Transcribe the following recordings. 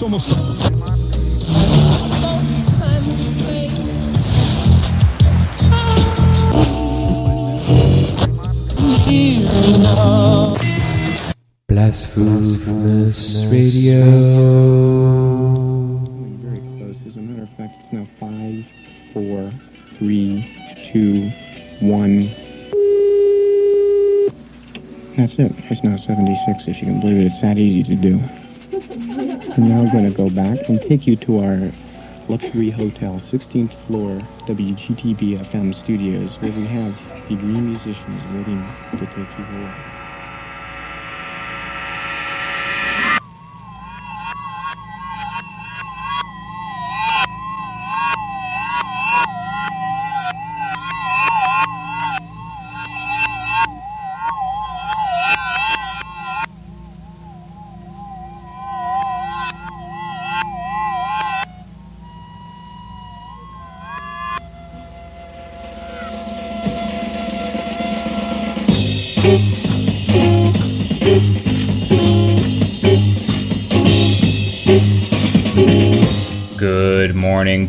Somos Blasphemous Radio. very close. As a matter of fact, it's now five, four, three, two, one. That's it. It's now 76, if you can believe it. It's that easy to do. I'm now going to go back and take you to our luxury hotel, 16th floor, WGTB FM studios, where we have the green musicians waiting to take you away.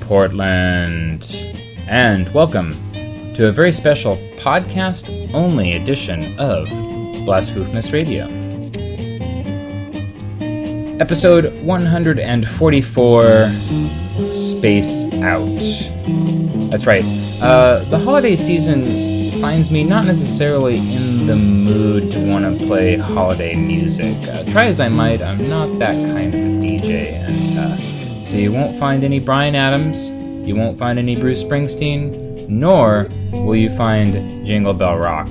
Portland, and welcome to a very special podcast only edition of Blasphemous Radio. Episode 144 Space Out. That's right. Uh, the holiday season finds me not necessarily in the mood to want to play holiday music. Uh, try as I might, I'm not that kind of a DJ, and uh, so you won't find any Bryan Adams, you won't find any Bruce Springsteen, nor will you find Jingle Bell Rock.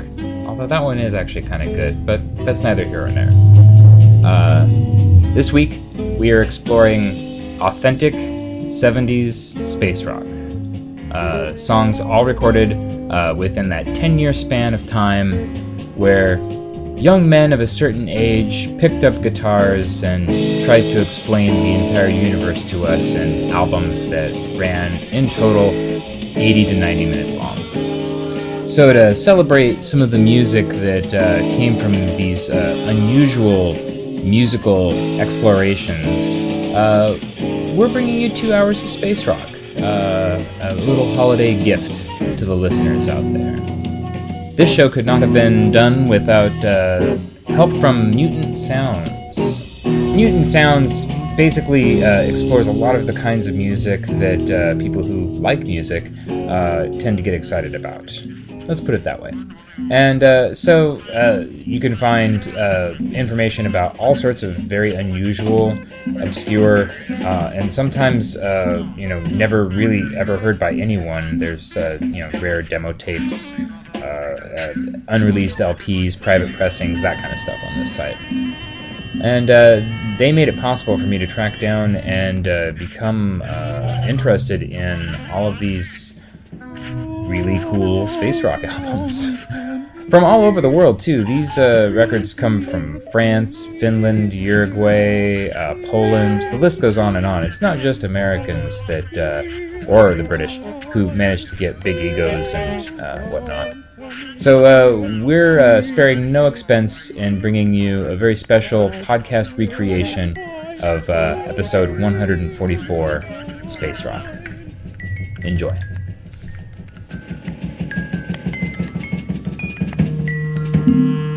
Although that one is actually kind of good, but that's neither here nor there. Uh, this week, we are exploring authentic 70s space rock. Uh, songs all recorded uh, within that 10 year span of time where young men of a certain age picked up guitars and tried to explain the entire universe to us in albums that ran in total 80 to 90 minutes long. So, to celebrate some of the music that uh, came from these uh, unusual musical explorations, uh, we're bringing you two hours of space rock, uh, a little holiday gift to the listeners out there. This show could not have been done without uh, help from Mutant Sounds. Mutant Sounds basically uh, explores a lot of the kinds of music that uh, people who like music uh, tend to get excited about. Let's put it that way. And uh, so uh, you can find uh, information about all sorts of very unusual, obscure, uh, and sometimes you know never really ever heard by anyone. There's you know rare demo tapes, uh, uh, unreleased LPs, private pressings, that kind of stuff on this site. And uh, they made it possible for me to track down and uh, become uh, interested in all of these really cool space rock albums. From all over the world, too. These uh, records come from France, Finland, Uruguay, Poland. The list goes on and on. It's not just Americans that, or the British, who managed to get big egos and uh, whatnot. So uh, we're uh, sparing no expense in bringing you a very special podcast recreation of uh, episode 144, Space Rock. Enjoy. Mm-hmm.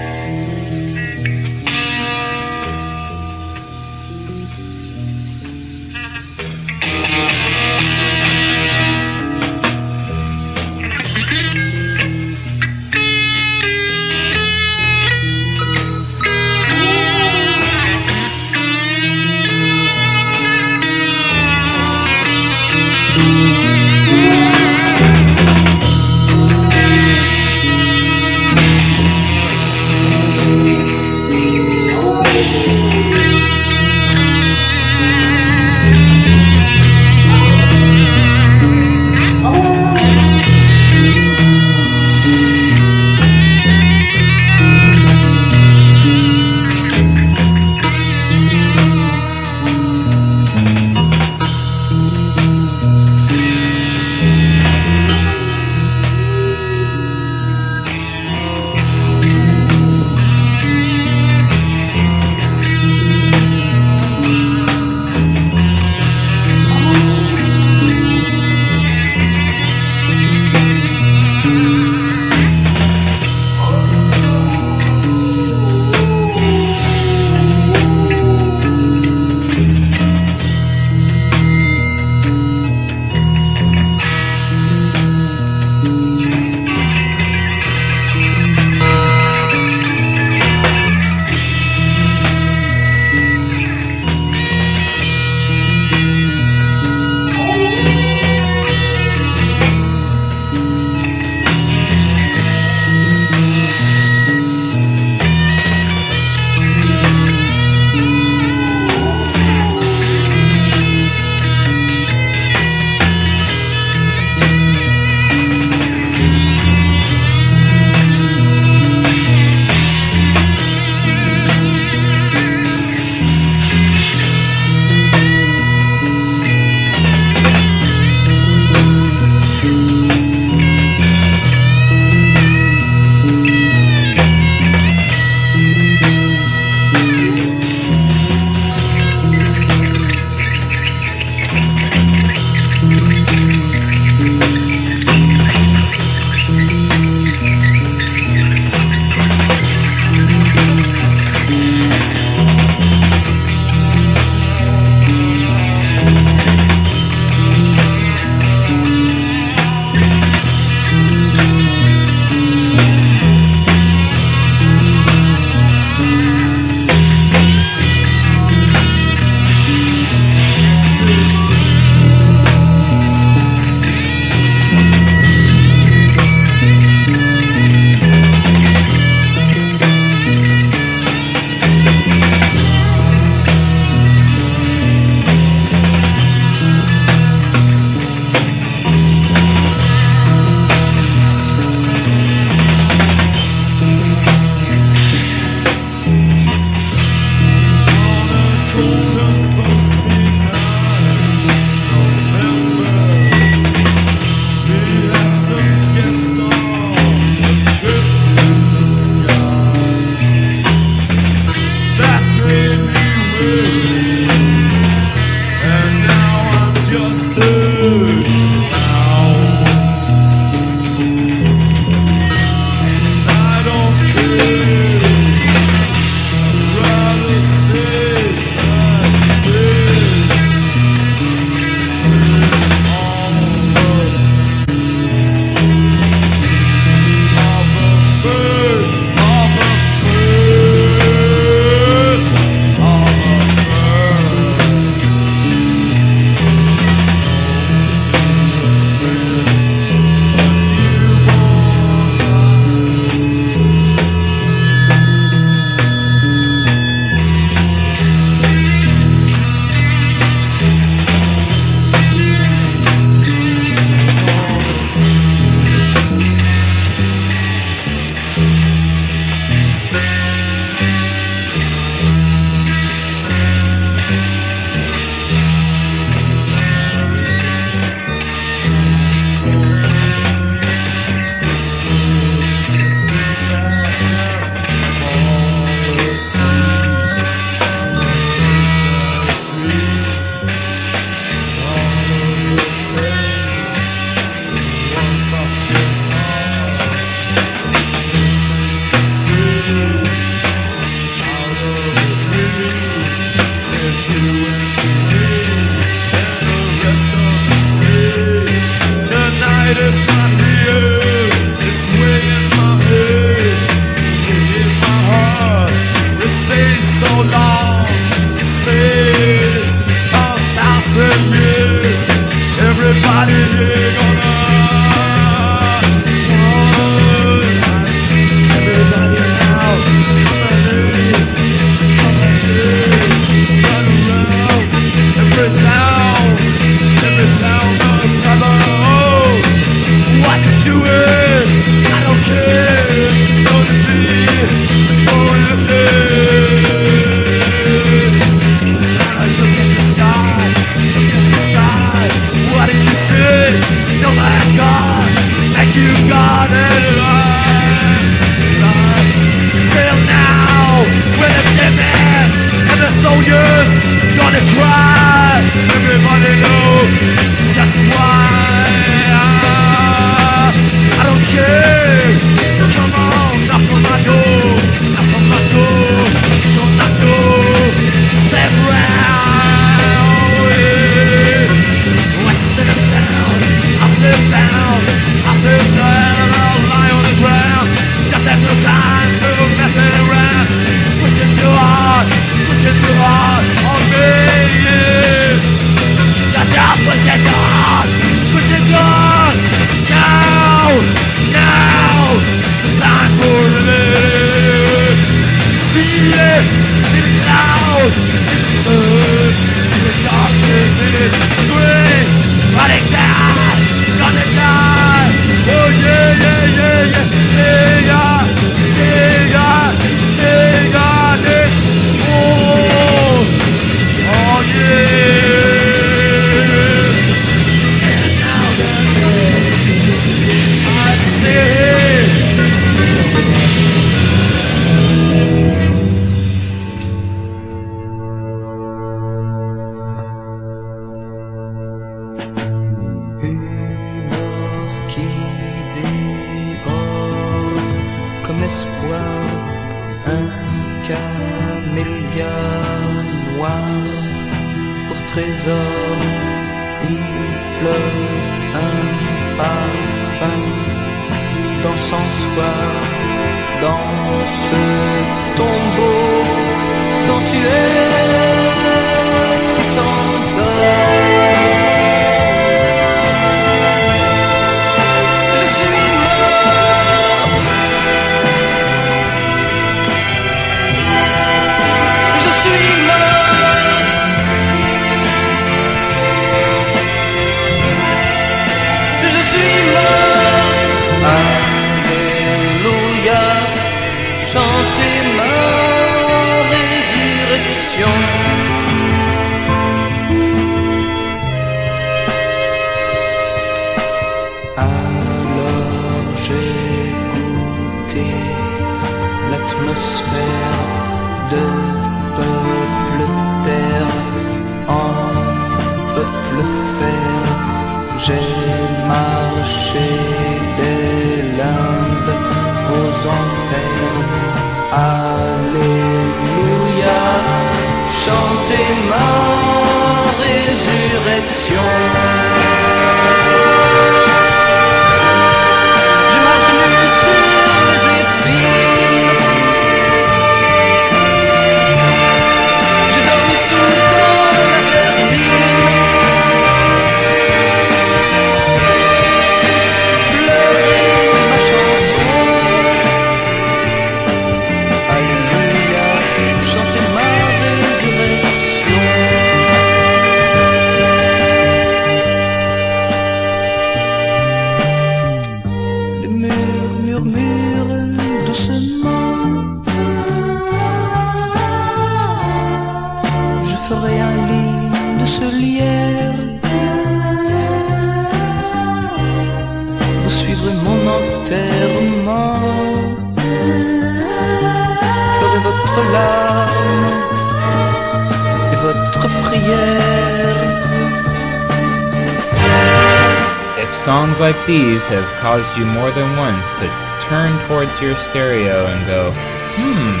Have caused you more than once to turn towards your stereo and go, hmm,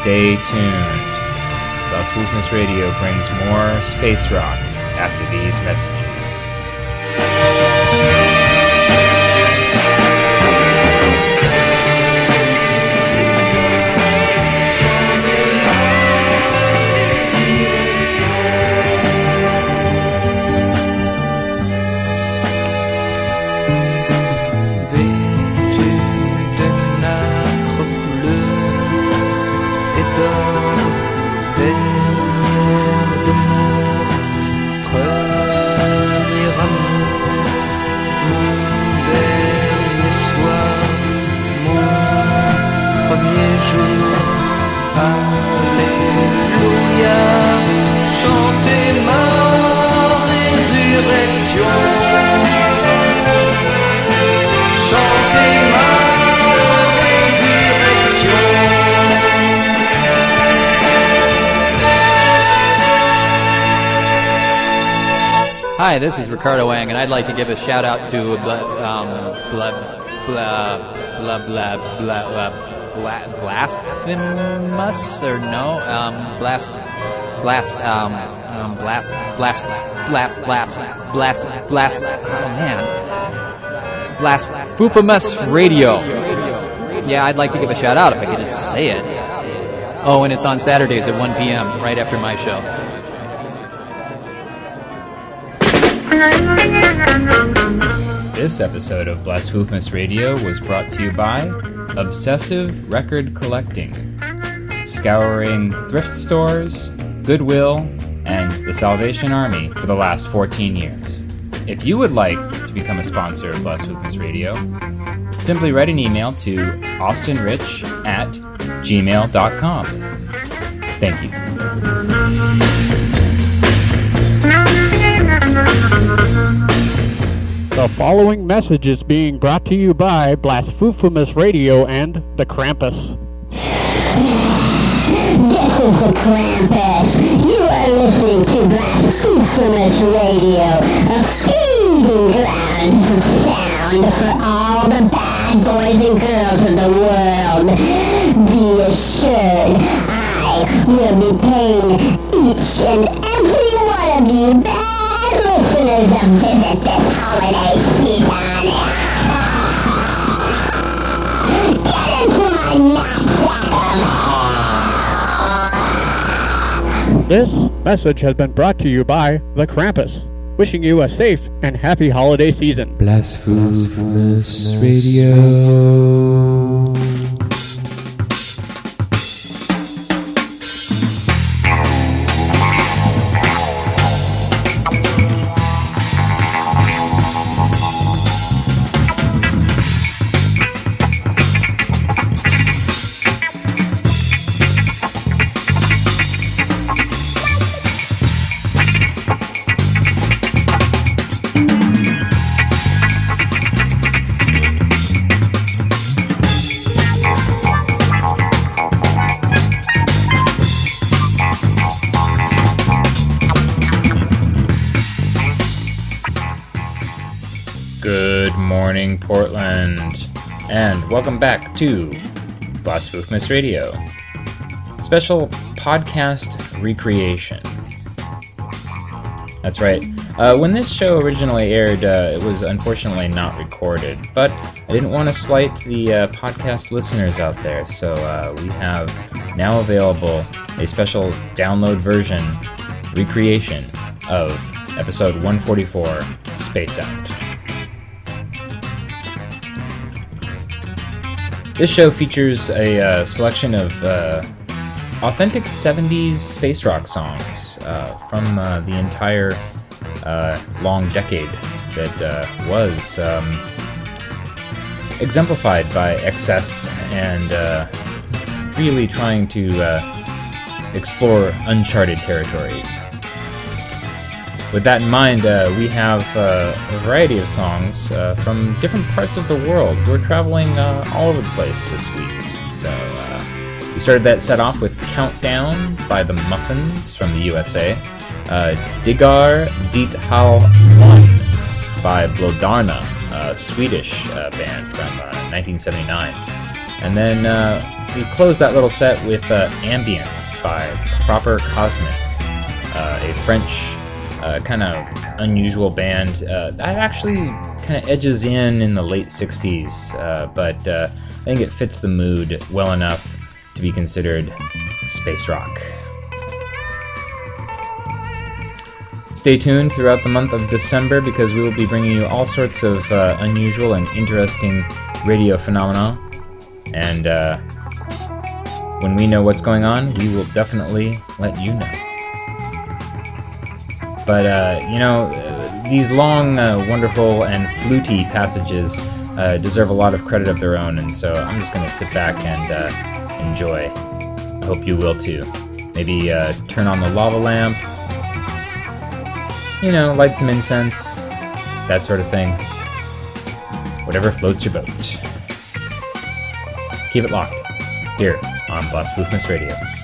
stay tuned. Blasphemous Radio brings more space rock after these messages. Hi, this is Ricardo Wang, and I'd like to give a shout out to um, blah, blah, blah, blah, blah, blah, blasphemous or no, um, blast, blast, um, um, blast, blast, blast, blast, blast, blast, oh man, blasphemous radio. Yeah, I'd like to give a shout out if I could just say it. Oh, and it's on Saturdays at 1 p.m. right after my show. This episode of Blasphemous Radio was brought to you by Obsessive Record Collecting, scouring thrift stores, Goodwill, and the Salvation Army for the last 14 years. If you would like to become a sponsor of Blasphemous Radio, simply write an email to austinrich at gmail.com. Thank you. The following message is being brought to you by Blasphemous Radio and the Krampus. This is the Krampus. You are listening to Blasphemous Radio, a feeding ground for sound for all the bad boys and girls of the world. Be assured, I will be paying each and every one of you bad visit this holiday season. Get into my knapsack This message has been brought to you by the Krampus, wishing you a safe and happy holiday season. Blasphemous Radio. Welcome back to Boss Blasphemous Radio. Special podcast recreation. That's right. Uh, when this show originally aired, uh, it was unfortunately not recorded, but I didn't want to slight the uh, podcast listeners out there, so uh, we have now available a special download version recreation of episode 144 Space Out. This show features a uh, selection of uh, authentic 70s space rock songs uh, from uh, the entire uh, long decade that uh, was um, exemplified by excess and really trying to explore uncharted territories. With that in mind, uh, we have uh, a variety of songs uh, from different parts of the world. We're traveling uh, all over the place this week. So uh, we started that set off with Countdown by the Muffins from the USA, uh, Digar Dit Hal 1 by Blodarna, a Swedish band from uh, 1979. And then we closed that little set with Ambience by Popera Cosmic, a French uh, kind of unusual band uh, that actually kind of edges in in the late 60s, uh, but uh, I think it fits the mood well enough to be considered space rock. Stay tuned throughout the month of December because we will be bringing you all sorts of uh, unusual and interesting radio phenomena. And uh, when we know what's going on, we will definitely let you know. But, uh, you know, these long, uh, wonderful, and fluty passages uh, deserve a lot of credit of their own, and so I'm just going to sit back and uh, enjoy. I hope you will too. Maybe uh, turn on the lava lamp, you know, light some incense, that sort of thing. whatever floats your boat. Keep it locked here on Blasphemous Radio.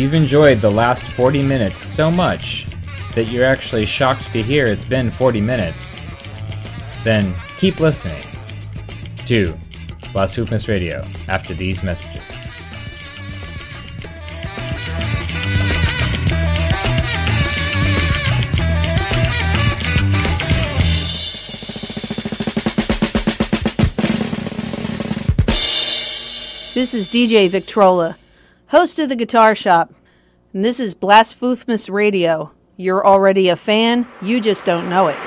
You've enjoyed the last 40 minutes so much that you're actually shocked to hear it's been 40 minutes, then keep listening to Blasphemous Radio after these messages. This is DJ Victrola, host of the Guitar Shop, and this is Blasphemous Radio. You're already a fan, you just don't know it.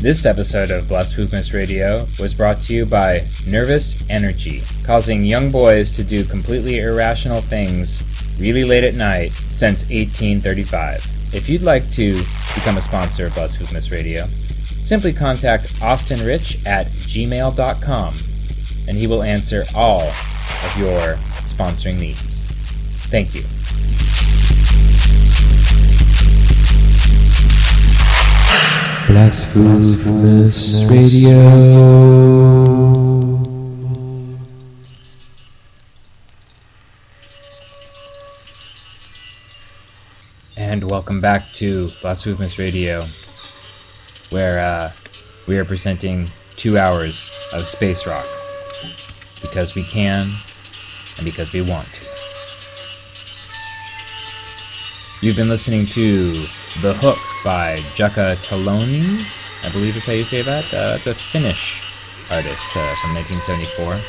This episode of Blasphemous Radio was brought to you by Nervous Energy, causing young boys to do completely irrational things really late at night since 1835. If you'd like to become a sponsor of Blasphemous Radio, simply contact Austin Rich at gmail.com and he will answer all of your sponsoring needs. Thank you. Blasphemous Radio. And welcome back to Blasphemous Radio, where uh, we are presenting two hours of space rock because we can and because we want to. You've been listening to The Hook by Jukka Tolonen, I believe is how you say that. Uh, a Finnish artist uh, from 1974.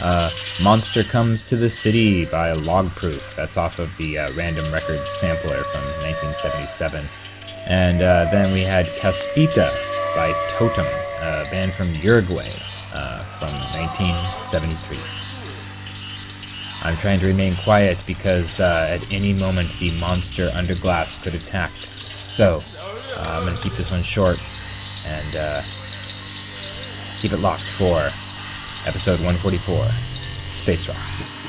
Uh, Monster Comes to the City by Logproof. That's off of the uh, Random Records sampler from 1977. And uh, then we had Caspita by Totem, a band from Uruguay uh, from 1973. I'm trying to remain quiet because uh, at any moment the monster under glass could attack. So, uh, I'm going to keep this one short and uh, keep it locked for episode 144 Space Rock.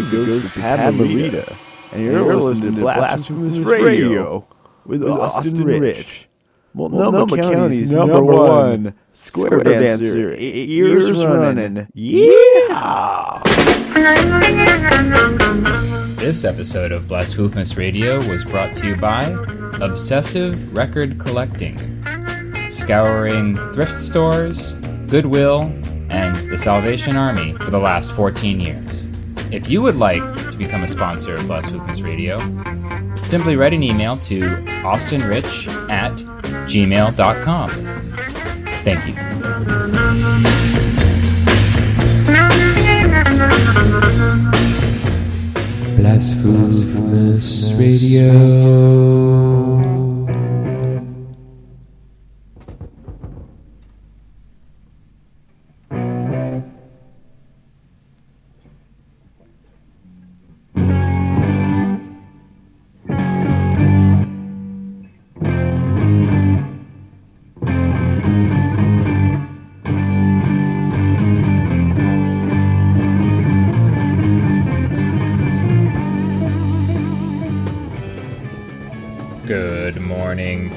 The ghost of Tad Marita, and you're listening to Blasphemous Radio with Austin Rich. Multnomah County's number one square dancer, years running. Yeah! This episode of Blasphemous Radio was brought to you by Obsessive Record Collecting, scouring thrift stores, Goodwill, and the Salvation Army for the last 14 years. If you would like to become a sponsor of Blasphemous Radio, simply write an email to austinrich at gmail.com. Thank you. Blasphemous Radio.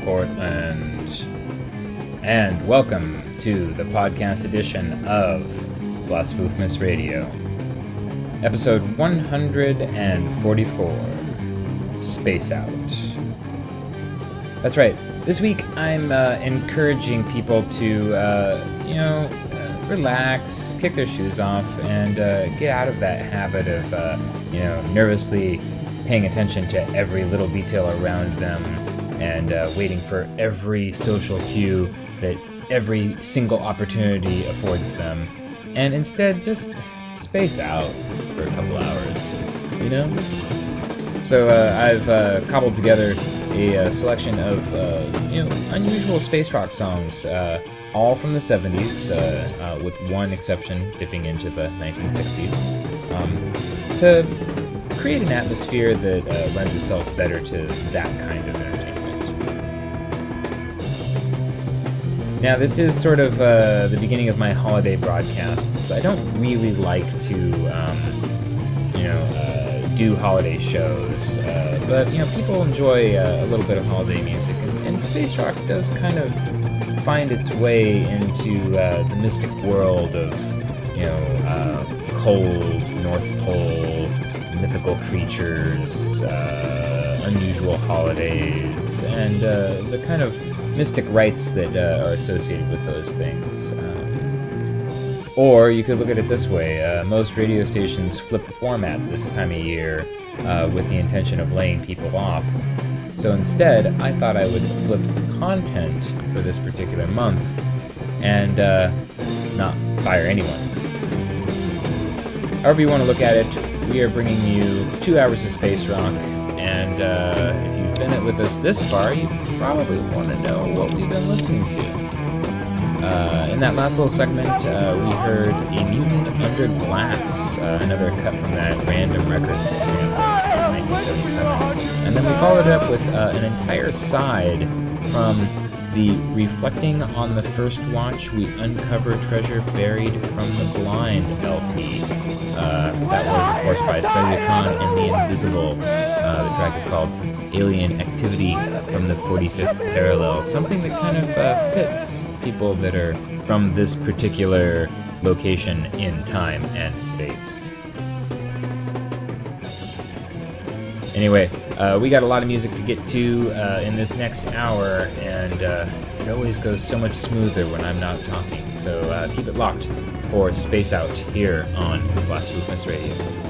Portland. And welcome to the podcast edition of Las Blasphemous Radio. Episode 144 Space Out. That's right. This week I'm uh, encouraging people to, uh, you know, uh, relax, kick their shoes off, and uh, get out of that habit of, uh, you know, nervously paying attention to every little detail around them and uh, waiting for every social cue that every single opportunity affords them, and instead just space out for a couple hours, you know? So uh, I've uh, cobbled together a uh, selection of uh, you know unusual space rock songs, uh, all from the 70s, uh, with one exception dipping into the 1960s, um, to create an atmosphere that lends itself better to that kind of Now, this is sort of uh, the beginning of my holiday broadcasts. I don't really like to, um, you know, uh, do holiday shows, uh, but you know, people enjoy uh, a little bit of holiday music, and, and space rock does kind of find its way into uh, the mystic world of, you know, uh, cold North Pole, mythical creatures, unusual holidays, and the kind of mystic rites that uh, are associated with those things. Um, or you could look at it this way uh, most radio stations flip format this time of year uh, with the intention of laying people off. So instead, I thought I would flip content for this particular month and uh, not fire anyone. However, you want to look at it, we are bringing you two hours of space rock, and uh, you've been with us this far, you probably want to know what we've been listening to. Uh, in that last little segment, uh, we heard A Mutant Under Glass, uh, another cut from that Random Records sample from 1977. And then we followed it up with uh, an entire side from the Reflecting on the First Watch, We Uncover Treasure Buried from the Blind LP. Uh, that was, of course, by Cellutron and the Invisible. Uh, the track is called Alien Activity from the 45th Parallel. Something that kind of uh, fits people that are from this particular location in time and space. Anyway, uh, we got a lot of music to get to uh, in this next hour, and uh, it always goes so much smoother when I'm not talking. So uh, keep it locked for Space Out here on Blasphemous Radio.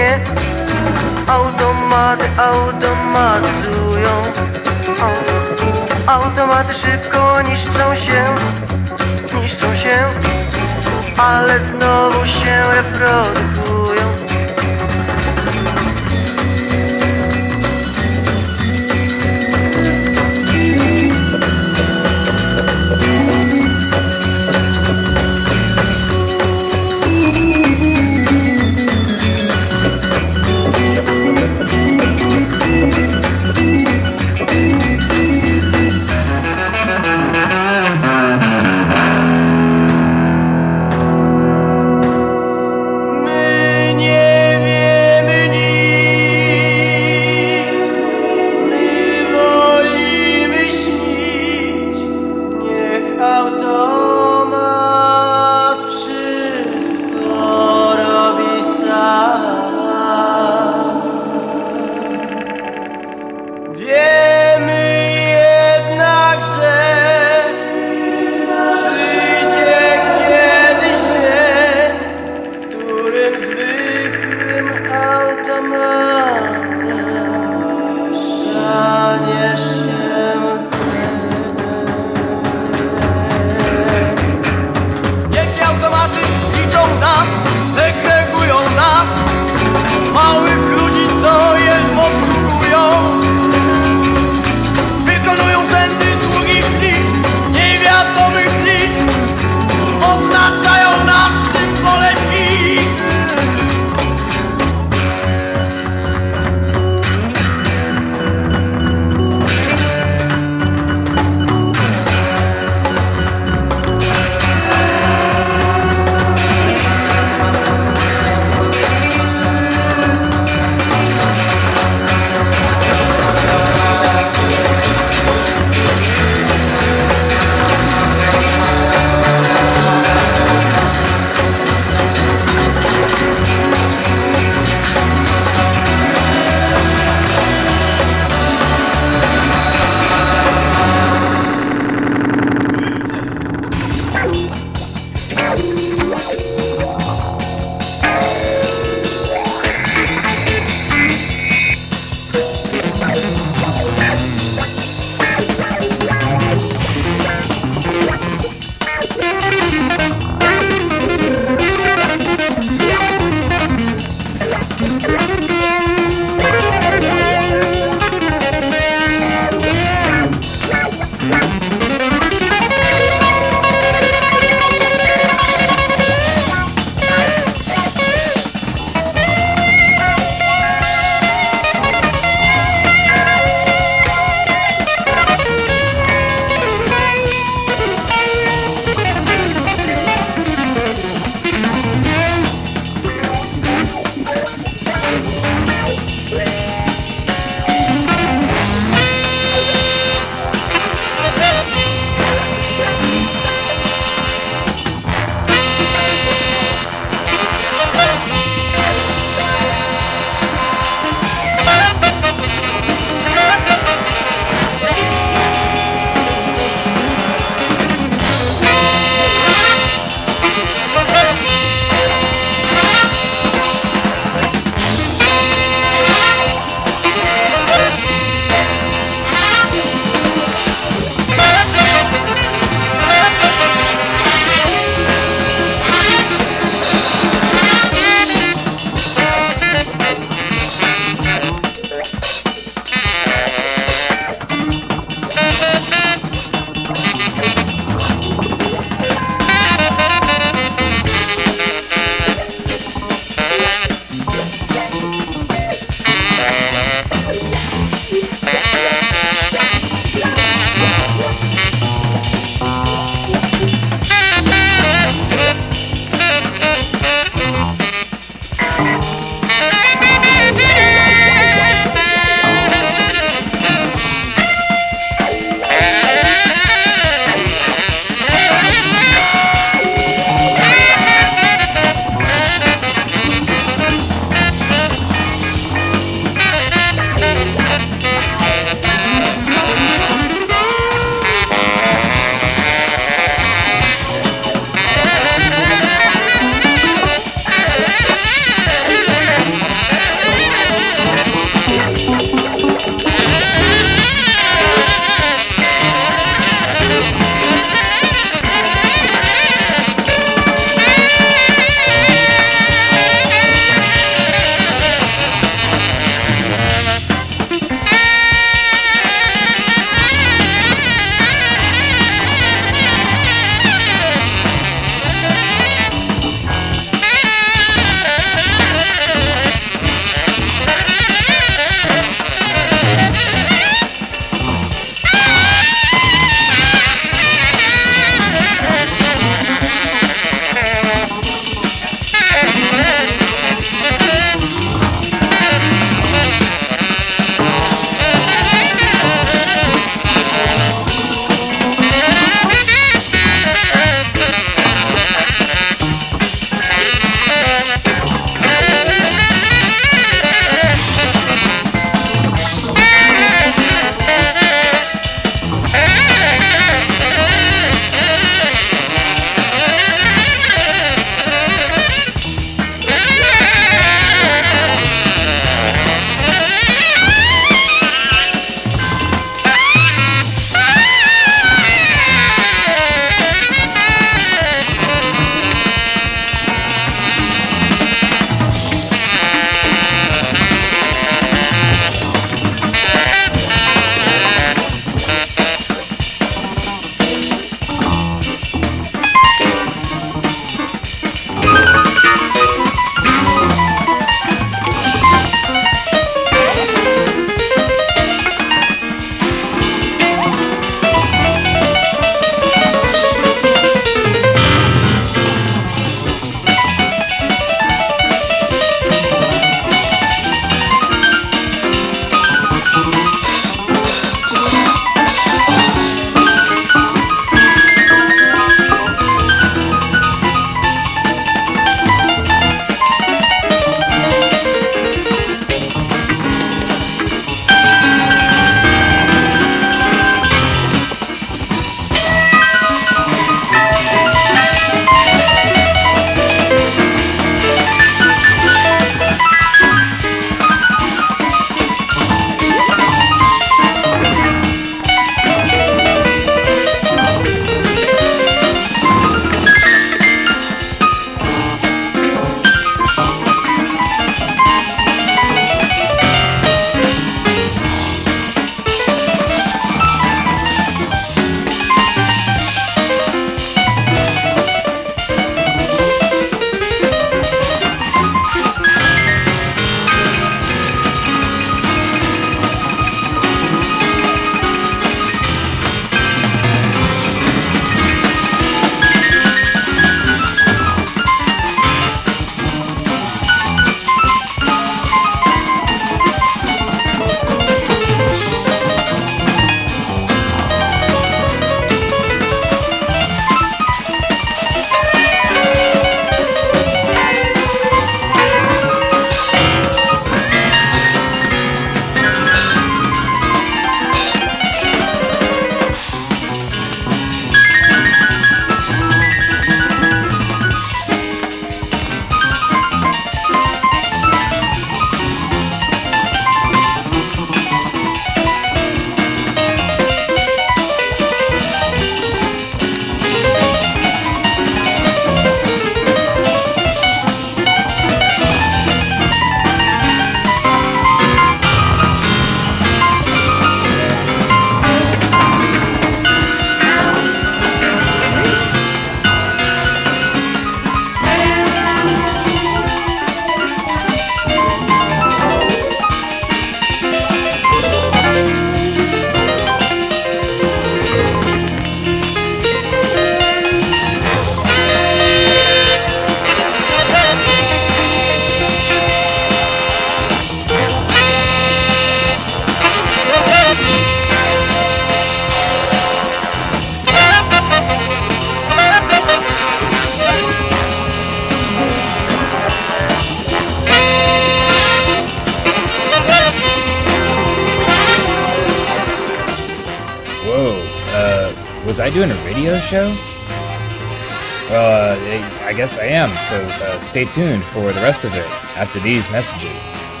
Stay tuned for the rest of it after these messages.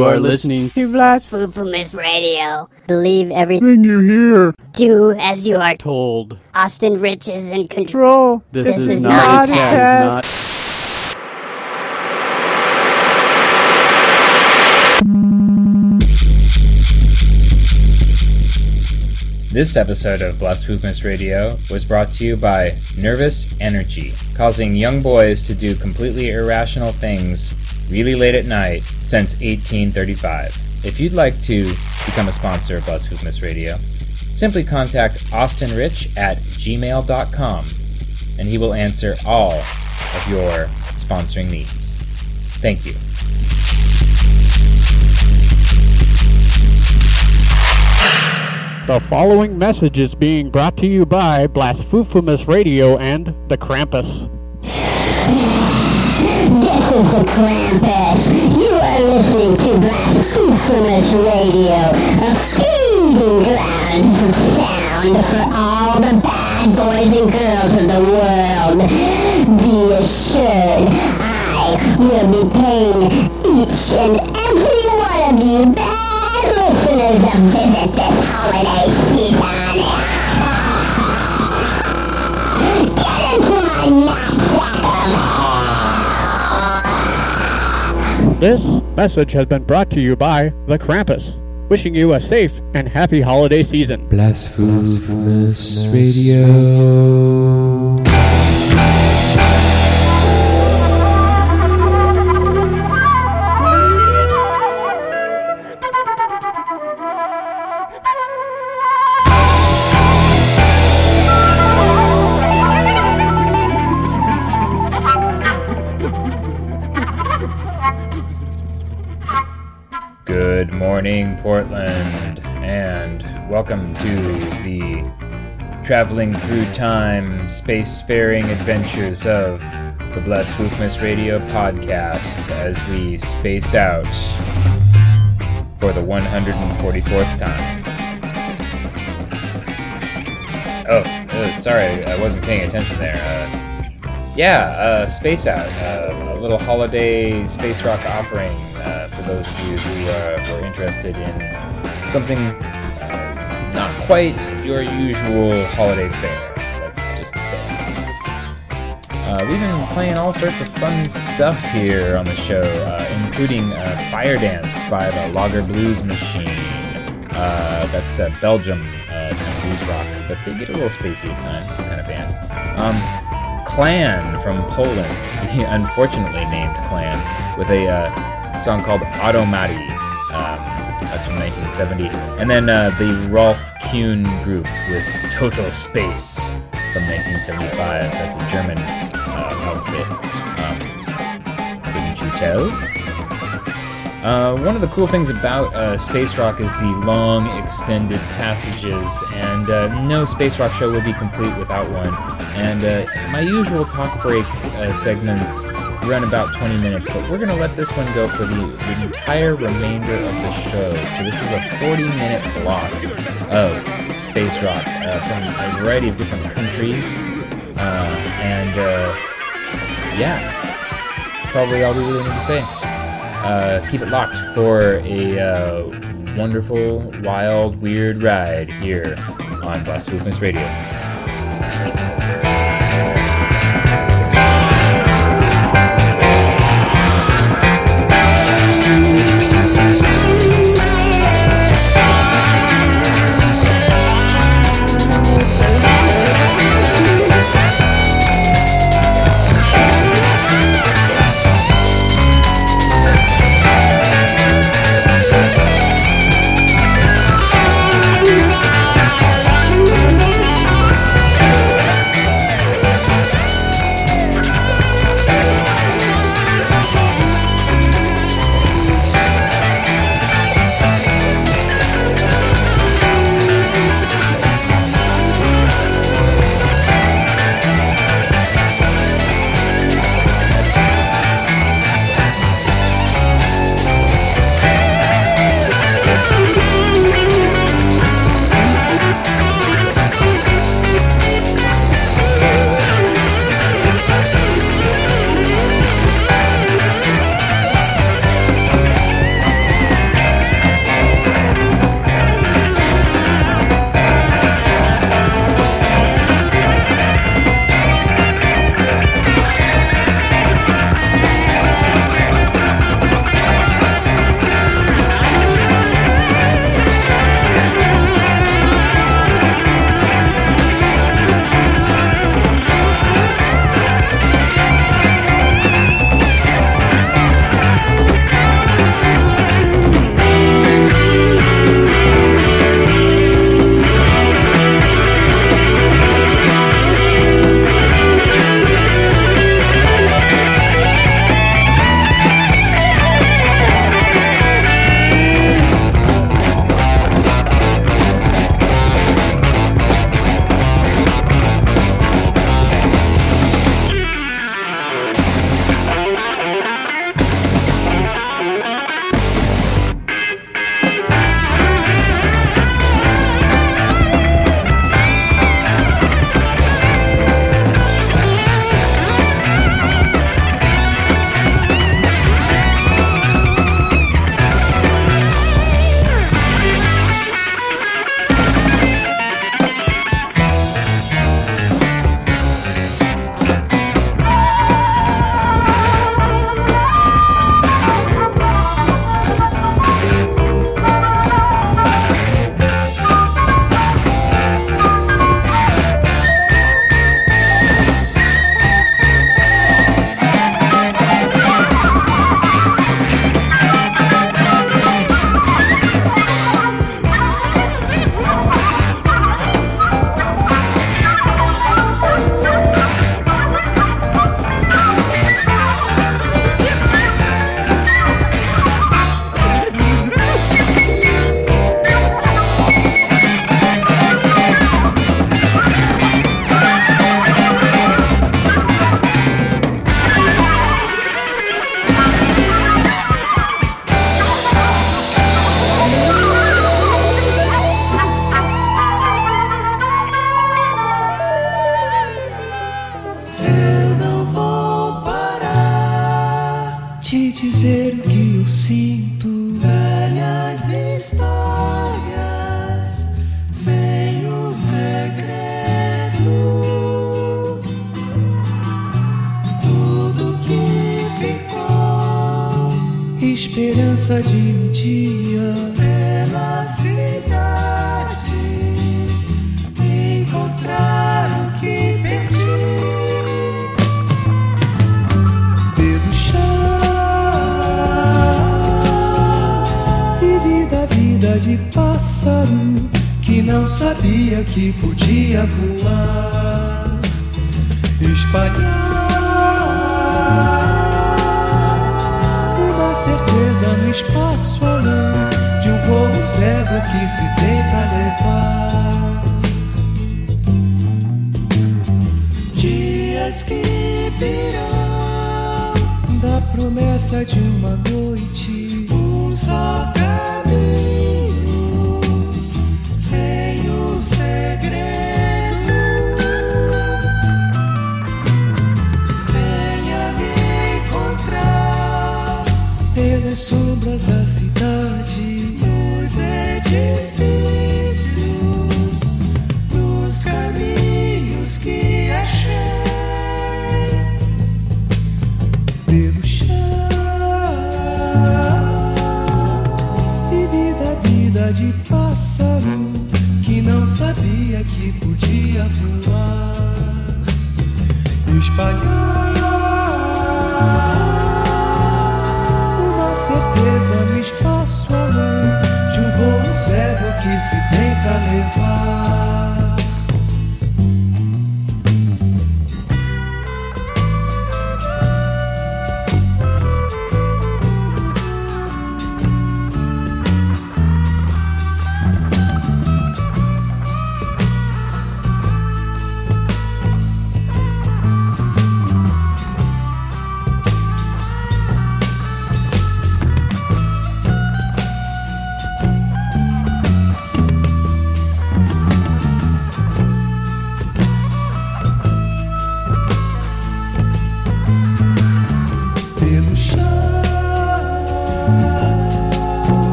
You are listening to Blasphemous Radio. Believe everything you hear. do as you are Told. Austin Rich is in control. This, This is, is not, not a a test. Not This episode of Blasphemous Radio was brought to you by Nervous Energy, causing young boys to do completely irrational things really late at night since 1835. If you'd like to become a sponsor of Blasphemous Radio, simply contact Austin Rich at gmail.com and he will answer all of your sponsoring needs. Thank you. The following message is being brought to you by Blasphemous Radio and the Krampus. This is the Krampus. You are listening to Blasphemous Radio, a feeding ground of sound for all the bad boys and girls of the world. Be assured, I will be paying each and every one of you bad listeners a visit this holiday season. This message has been brought to you by the Krampus, wishing you a safe and happy holiday season. Blasphemous Radio. Portland, and welcome to the traveling through time, spacefaring adventures of the Blasphemous Radio podcast as we space out for the 144th time. Oh, uh, sorry, I wasn't paying attention there. Uh, yeah, uh, Space Out, uh, a little holiday space rock offering uh, for those of you who uh, were interested in something uh, not quite your usual holiday fare, let's just say. Uh, we've been playing all sorts of fun stuff here on the show, uh, including Fire Dance by the Lagger Blues Machine. That's a Belgium kind of blues rock, but they get a little spacey at times, kind of band. Um, Klan from Poland, the unfortunately named Klan, with a uh, song called Automati. Um, that's from 1970. And then uh, the Rolf Kuhn group with Total Space from 1975. That's a German uh, outfit. Um, couldn't you tell? Uh, one of the cool things about uh, space rock is the long, extended passages, and uh, no space rock show would be complete without one. And uh, my usual talk break uh, segments run about 20 minutes, but we're going to let this one go for the, the entire remainder of the show. So this is a 40-minute block of space rock uh, from a variety of different countries, uh, and uh, yeah, that's probably all we really need to say uh, keep it locked for a uh, wonderful, wild, weird ride here on Blasphemous Radio.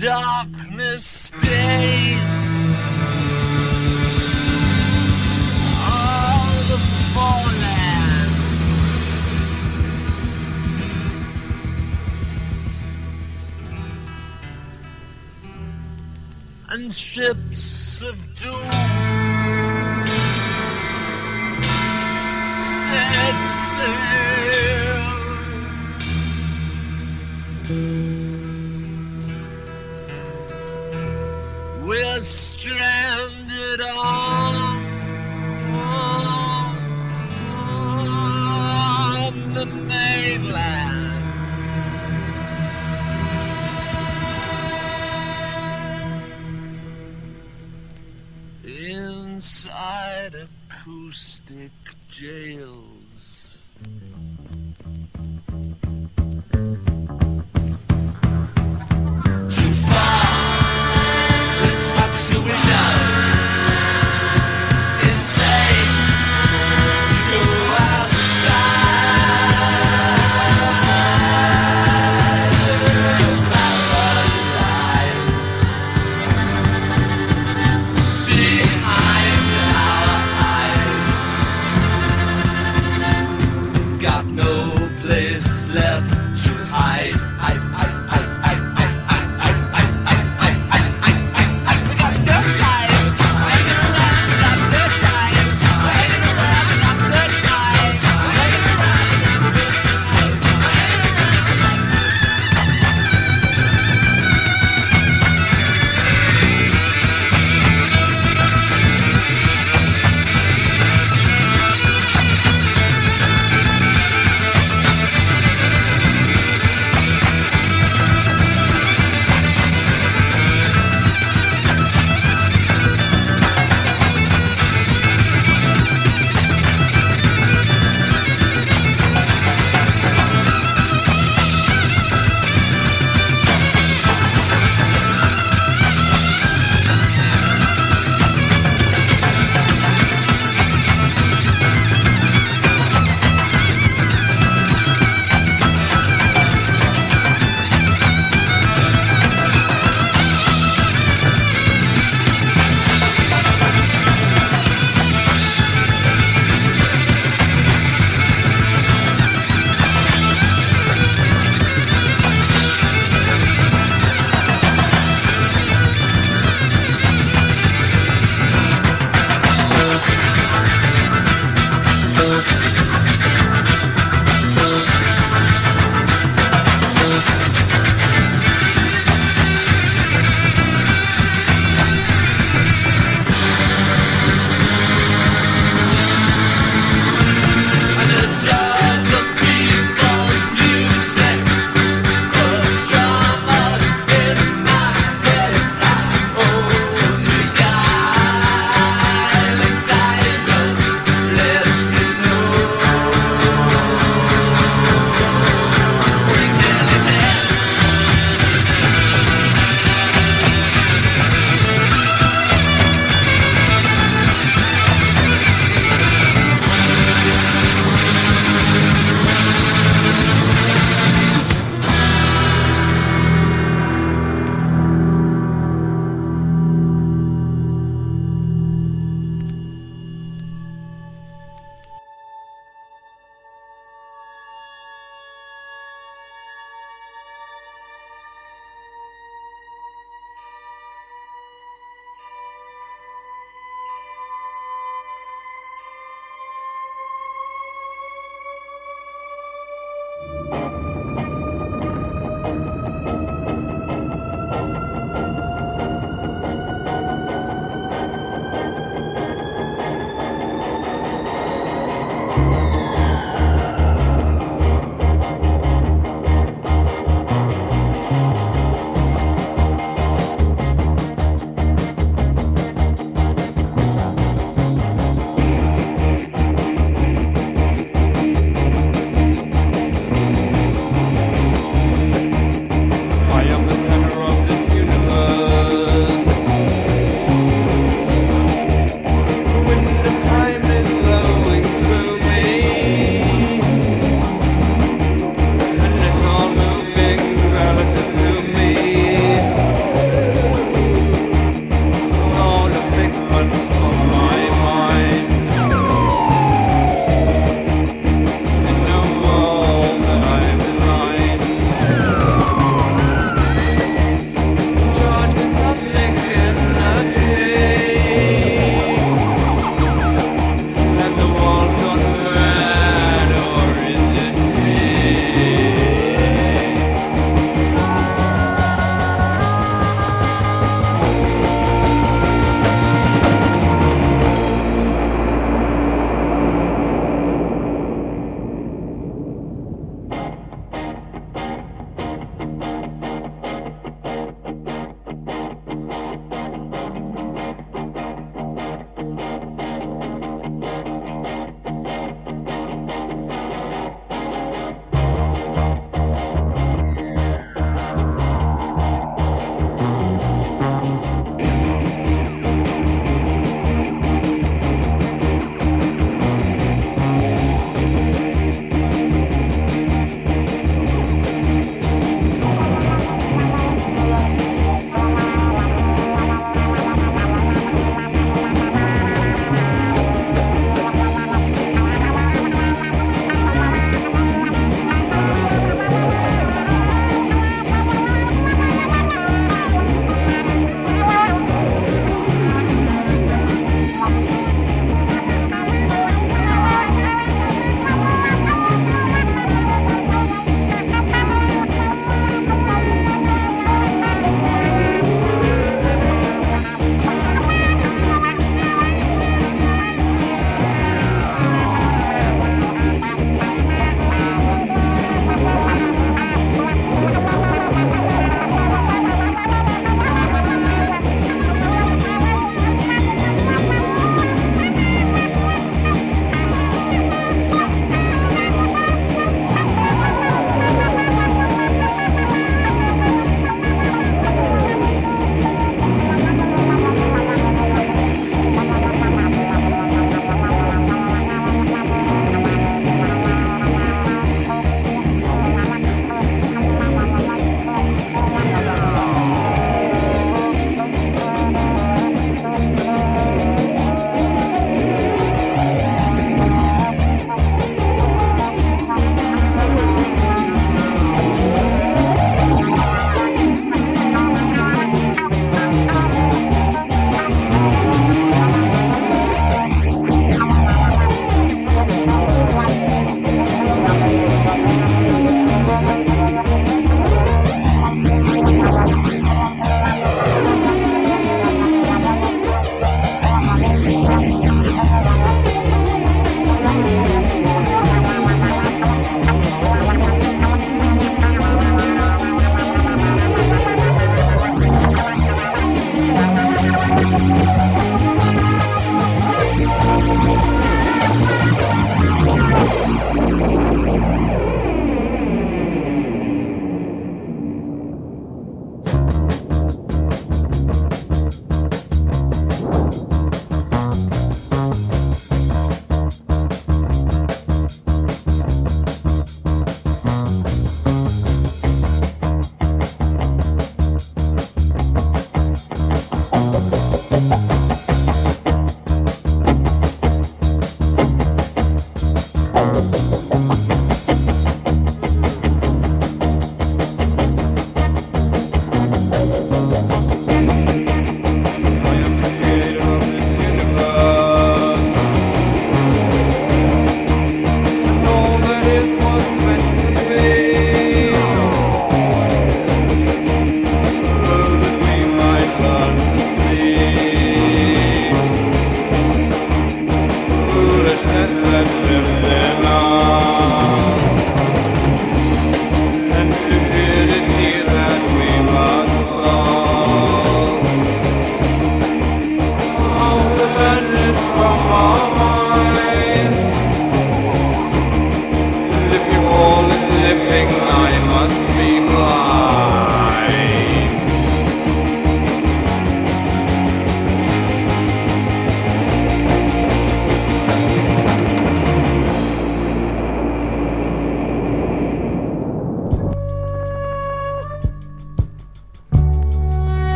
darkness stay. All the. And ships of doom. We're stranded on, the mainland. Inside acoustic jail.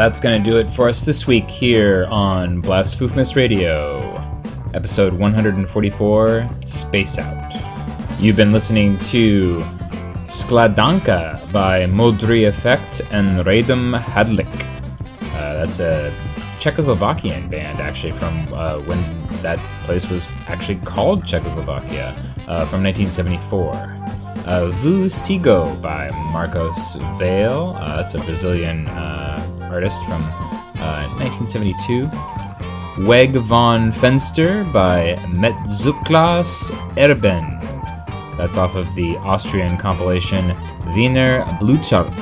That's going to do it for us this week here on Blasphemous Radio, episode 144 Space Out. You've been listening to Skladanka by Modrý Efekt and Radim Hladík. Uh, that's a Czechoslovakian band, actually, from uh, when that place was actually called Czechoslovakia, uh, from 1974. Uh, Vu Sigo by Marcos Valle. Uh, that's a Brazilian uh, artist from uh, 1972. Weg von Fenster by Metzuklas Erben. That's off of the Austrian compilation Wiener Blutsart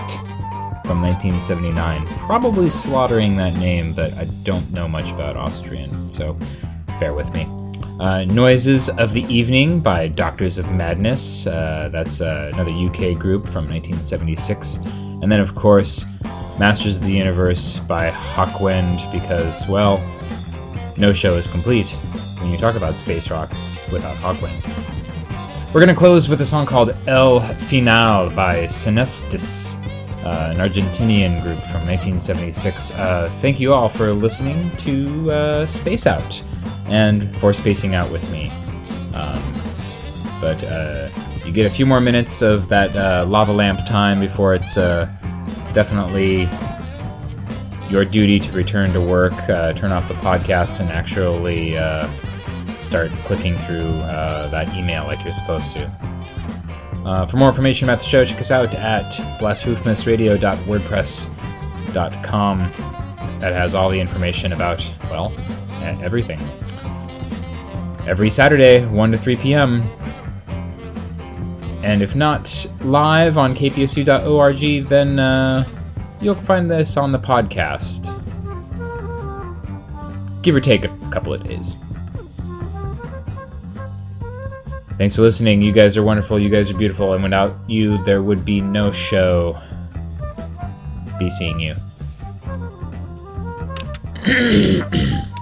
from 1979. Probably slaughtering that name, but I don't know much about Austrian, so bear with me. Uh, Noises of the Evening by Doctors of Madness. Uh, that's uh, another UK group from 1976. And then, of course, Masters of the Universe by Hawkwind, because, well, no show is complete when you talk about space rock without Hawkwind. We're going to close with a song called El Final by Senestis, uh, an Argentinian group from 1976. Uh, thank you all for listening to uh, Space Out and for spacing out with me. Um, but uh, you get a few more minutes of that uh, lava lamp time before it's uh, definitely your duty to return to work, uh, turn off the podcast, and actually uh, start clicking through uh, that email like you're supposed to. Uh, for more information about the show, check us out at blasphemousradio.wordpress.com. That has all the information about, well, everything. Every Saturday, 1 to 3 p.m. And if not live on kpsu.org, then uh, you'll find this on the podcast. Give or take a couple of days. Thanks for listening. You guys are wonderful. You guys are beautiful. And without you, there would be no show. Be seeing you.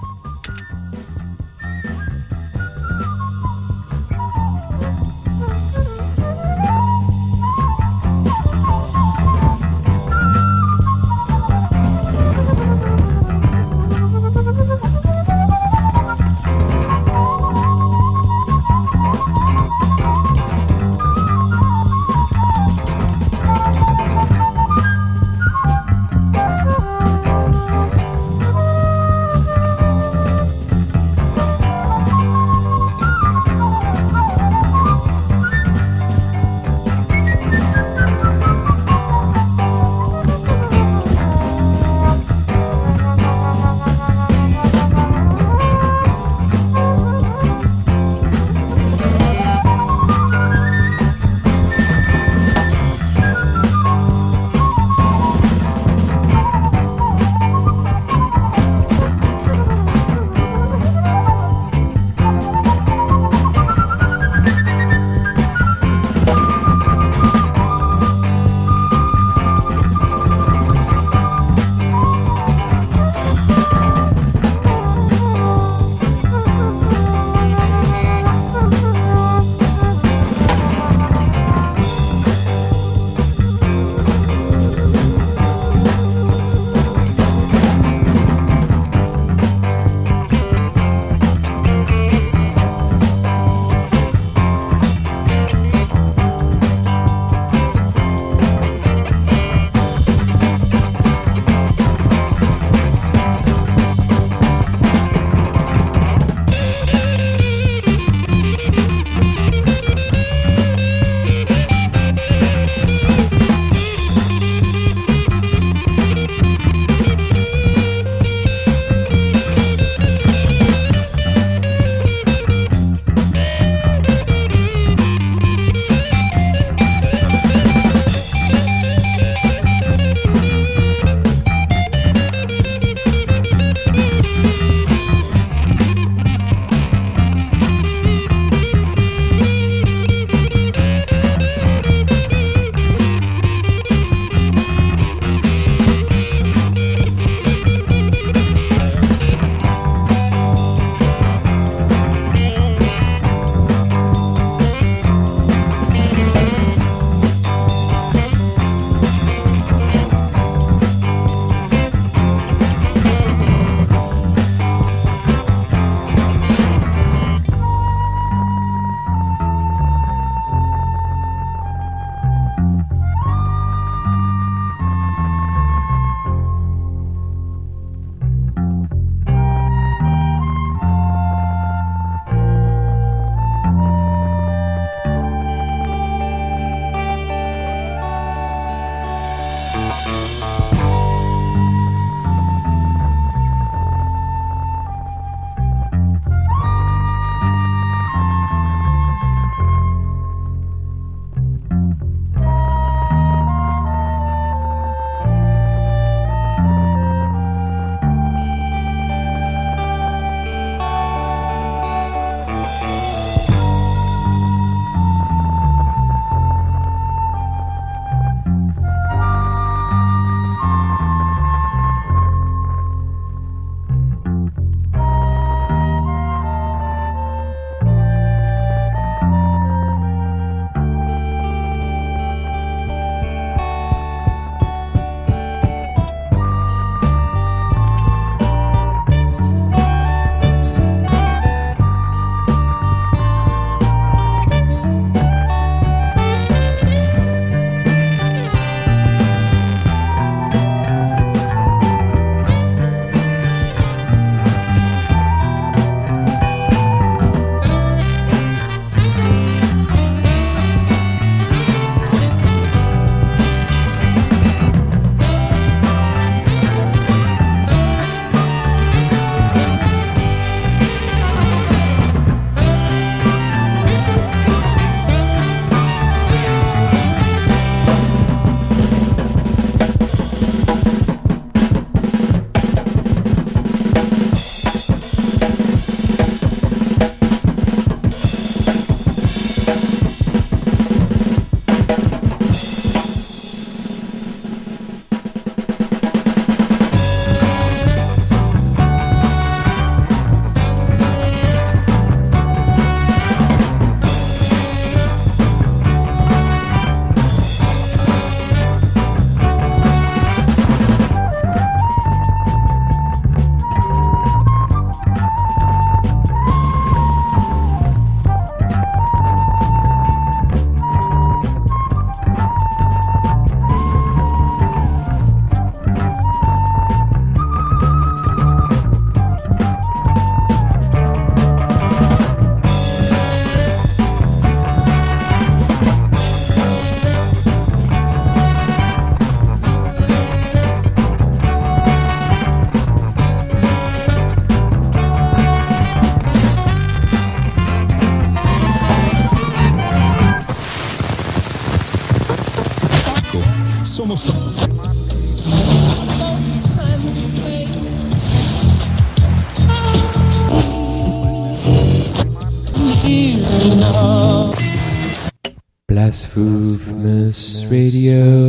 Blasphemous Radio.